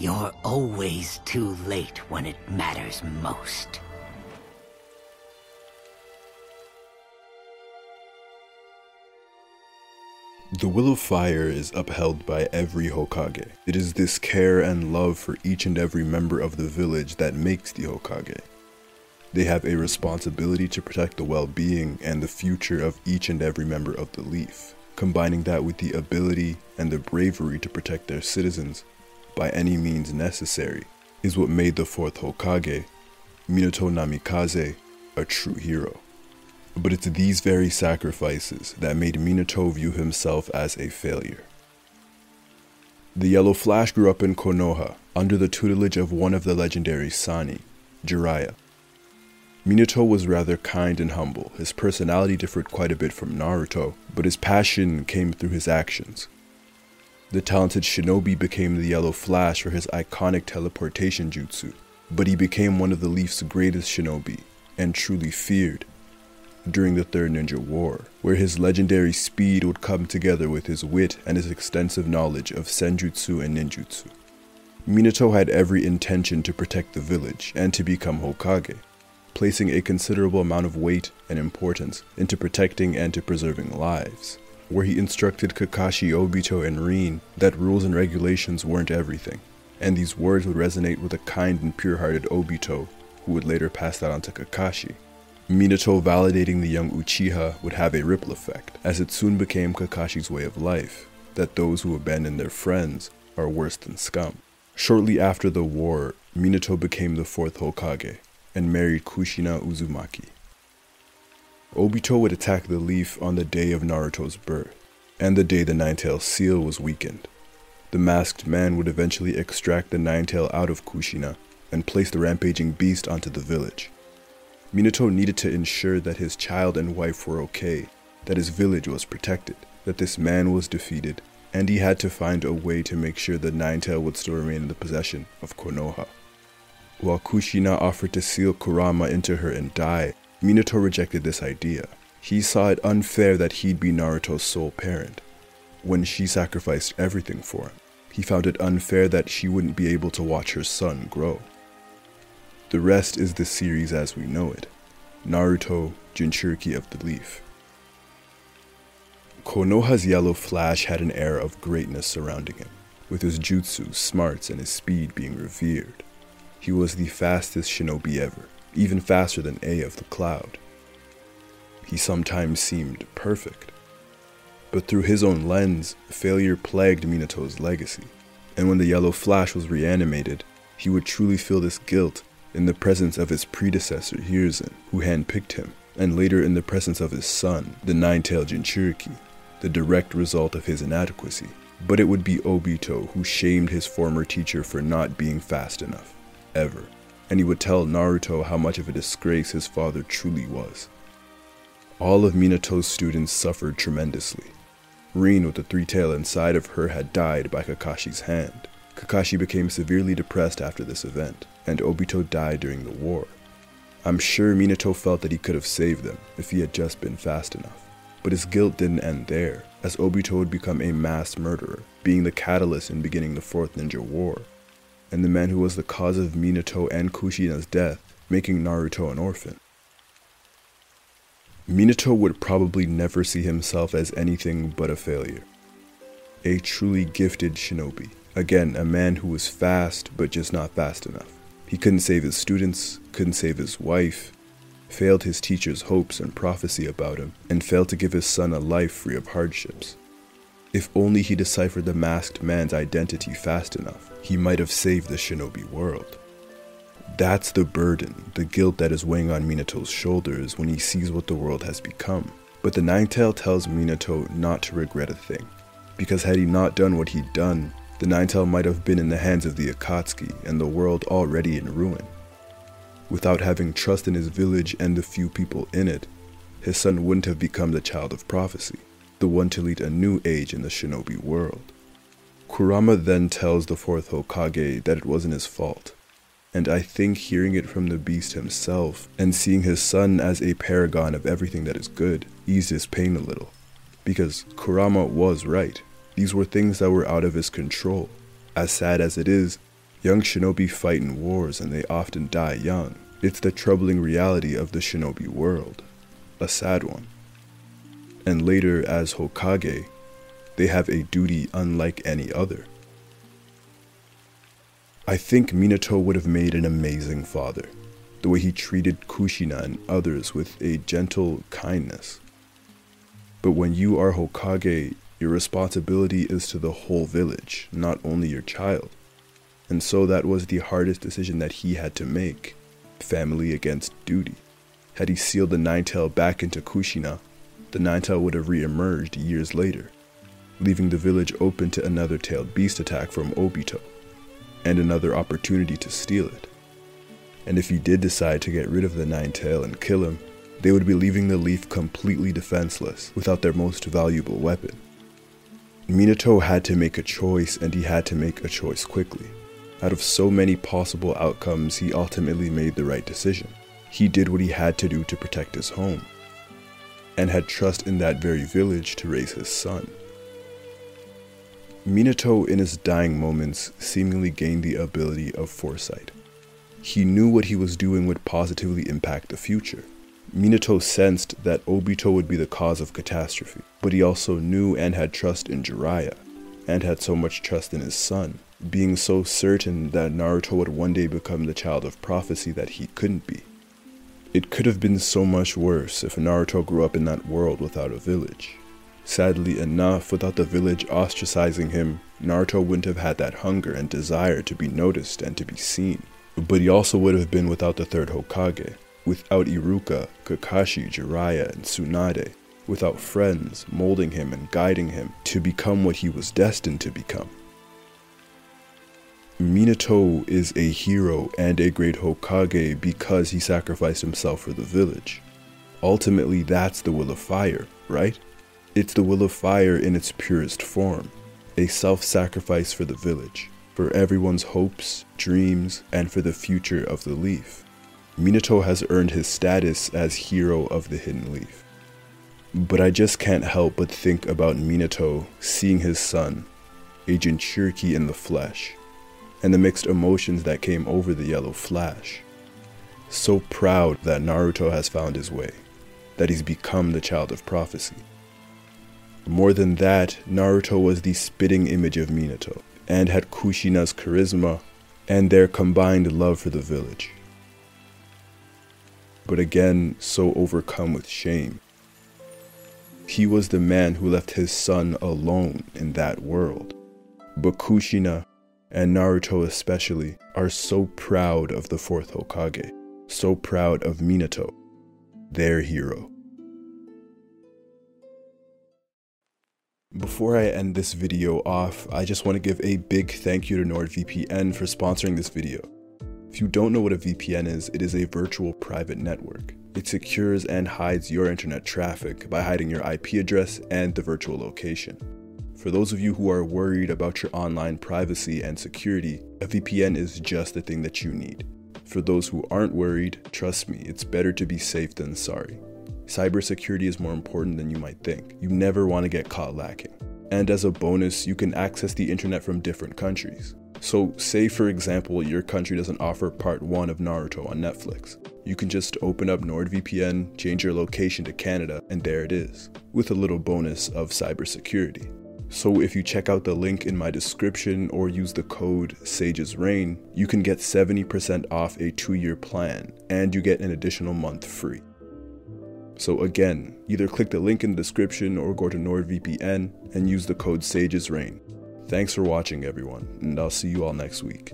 You're always too late when it matters most. The Will of Fire is upheld by every Hokage. It is this care and love for each and every member of the village that makes the Hokage. They have a responsibility to protect the well being and the future of each and every member of the Leaf, combining that with the ability and the bravery to protect their citizens by any means necessary, is what made the fourth Hokage, Minato Namikaze, a true hero. But it's these very sacrifices that made Minato view himself as a failure. The Yellow Flash grew up in Konoha under the tutelage of one of the legendary Sannin, Jiraiya. Minato was rather kind and humble. His personality differed quite a bit from Naruto, but his passion came through his actions. The talented shinobi became the Yellow Flash for his iconic teleportation jutsu, but he became one of the Leaf's greatest shinobi and truly feared during the Third Ninja War, where his legendary speed would come together with his wit and his extensive knowledge of senjutsu and ninjutsu. Minato had every intention to protect the village and to become Hokage, placing a considerable amount of weight and importance into protecting and to preserving lives, where he instructed Kakashi, Obito, and Rin that rules and regulations weren't everything, and these words would resonate with a kind and pure-hearted Obito, who would later pass that on to Kakashi. Minato validating the young Uchiha would have a ripple effect, as it soon became Kakashi's way of life, that those who abandon their friends are worse than scum. Shortly after the war, Minato became the fourth Hokage and married Kushina Uzumaki. Obito would attack the Leaf on the day of Naruto's birth, and the day the Nine-Tail Seal was weakened. The masked man would eventually extract the Nine-Tail out of Kushina and place the rampaging beast onto the village. Minato needed to ensure that his child and wife were okay, that his village was protected, that this man was defeated, and he had to find a way to make sure the Nine-Tail would still remain in the possession of Konoha. While Kushina offered to seal Kurama into her and die, Minato rejected this idea. He saw it unfair that he'd be Naruto's sole parent, when she sacrificed everything for him. He found it unfair that she wouldn't be able to watch her son grow. The rest is the series as we know it. Naruto, Jinchuriki of the Leaf. Konoha's yellow flash had an air of greatness surrounding him, with his jutsu, smarts, and his speed being revered. He was the fastest shinobi ever, even faster than A of the Cloud. He sometimes seemed perfect. But through his own lens, failure plagued Minato's legacy, and when the yellow flash was reanimated, he would truly feel this guilt in the presence of his predecessor Hiruzen, who handpicked him, and later in the presence of his son, the nine-tailed Jinchuriki, the direct result of his inadequacy. But it would be Obito who shamed his former teacher for not being fast enough, ever, and he would tell Naruto how much of a disgrace his father truly was. All of Minato's students suffered tremendously. Rin with the three tail inside of her had died by Kakashi's hand. Kakashi became severely depressed after this event, and Obito died during the war. I'm sure Minato felt that he could have saved them if he had just been fast enough. But his guilt didn't end there, as Obito would become a mass murderer, being the catalyst in beginning the Fourth Ninja War, and the man who was the cause of Minato and Kushina's death, making Naruto an orphan. Minato would probably never see himself as anything but a failure. A truly gifted shinobi. Again, a man who was fast, but just not fast enough. He couldn't save his students, couldn't save his wife, failed his teacher's hopes and prophecy about him, and failed to give his son a life free of hardships. If only he deciphered the masked man's identity fast enough, he might have saved the shinobi world. That's the burden, the guilt that is weighing on Minato's shoulders when he sees what the world has become. But the Nine-Tail tells Minato not to regret a thing, because had he not done what he'd done, the Nine-Tail might have been in the hands of the Akatsuki and the world already in ruin. Without having trust in his village and the few people in it, his son wouldn't have become the child of prophecy, the one to lead a new age in the shinobi world. Kurama then tells the fourth Hokage that it wasn't his fault, and I think hearing it from the beast himself and seeing his son as a paragon of everything that is good eased his pain a little, because Kurama was right. These were things that were out of his control. As sad as it is, Young shinobi fight in wars and they often die young. It's the troubling reality of the shinobi world. A sad one. And later, as Hokage, they have a duty unlike any other. I think Minato would have made an amazing father, the way he treated Kushina and others with a gentle kindness. But when you are Hokage, your responsibility is to the whole village, not only your child. And so that was the hardest decision that he had to make family against duty. Had he sealed the Nine Tail back into Kushina, the Nine Tail would have re emerged years later, leaving the village open to another tailed beast attack from Obito, and another opportunity to steal it. And if he did decide to get rid of the Nine Tail and kill him, they would be leaving the Leaf completely defenseless without their most valuable weapon. Minato had to make a choice, and he had to make a choice quickly. Out of so many possible outcomes, he ultimately made the right decision. He did what he had to do to protect his home, and had trust in that very village to raise his son. Minato, in his dying moments, seemingly gained the ability of foresight. He knew what he was doing would positively impact the future. Minato sensed that Obito would be the cause of catastrophe, but he also knew and had trust in Jiraiya, and had so much trust in his son, being so certain that Naruto would one day become the child of prophecy that he couldn't be. It could have been so much worse if Naruto grew up in that world without a village. Sadly enough, without the village ostracizing him, Naruto wouldn't have had that hunger and desire to be noticed and to be seen. But he also would have been without the third Hokage, without Iruka, Kakashi, Jiraiya, and Tsunade, without friends molding him and guiding him to become what he was destined to become. Minato is a hero and a great Hokage because he sacrificed himself for the village. Ultimately, that's the will of fire, right? It's the will of fire in its purest form, a self sacrifice for the village, for everyone's hopes, dreams, and for the future of the leaf. Minato has earned his status as hero of the Hidden Leaf. But I just can't help but think about Minato seeing his son, Agent Jinchuriki in the flesh, and the mixed emotions that came over the yellow flash. So proud that Naruto has found his way, that he's become the child of prophecy. More than that, Naruto was the spitting image of Minato, and had Kushina's charisma and their combined love for the village but again so overcome with shame. He was the man who left his son alone in that world. But Kushina, and Naruto especially, are so proud of the fourth Hokage, so proud of Minato, their hero. Before I end this video off, I just want to give a big thank you to NordVPN for sponsoring this video. If you don't know what a VPN is, it is a virtual private network. It secures and hides your internet traffic by hiding your IP address and the virtual location. For those of you who are worried about your online privacy and security, a VPN is just the thing that you need. For those who aren't worried, trust me, it's better to be safe than sorry. Cybersecurity is more important than you might think. You never want to get caught lacking. And as a bonus, you can access the internet from different countries. So, say for example, your country doesn't offer part 1 of Naruto on Netflix. You can just open up NordVPN, change your location to Canada, and there it is, with a little bonus of cybersecurity. So, if you check out the link in my description or use the code Sage's Reign, you can get 70% off a two year plan and you get an additional month free. So, again, either click the link in the description or go to NordVPN and use the code Sage's Reign. Thanks for watching, everyone, and I'll see you all next week.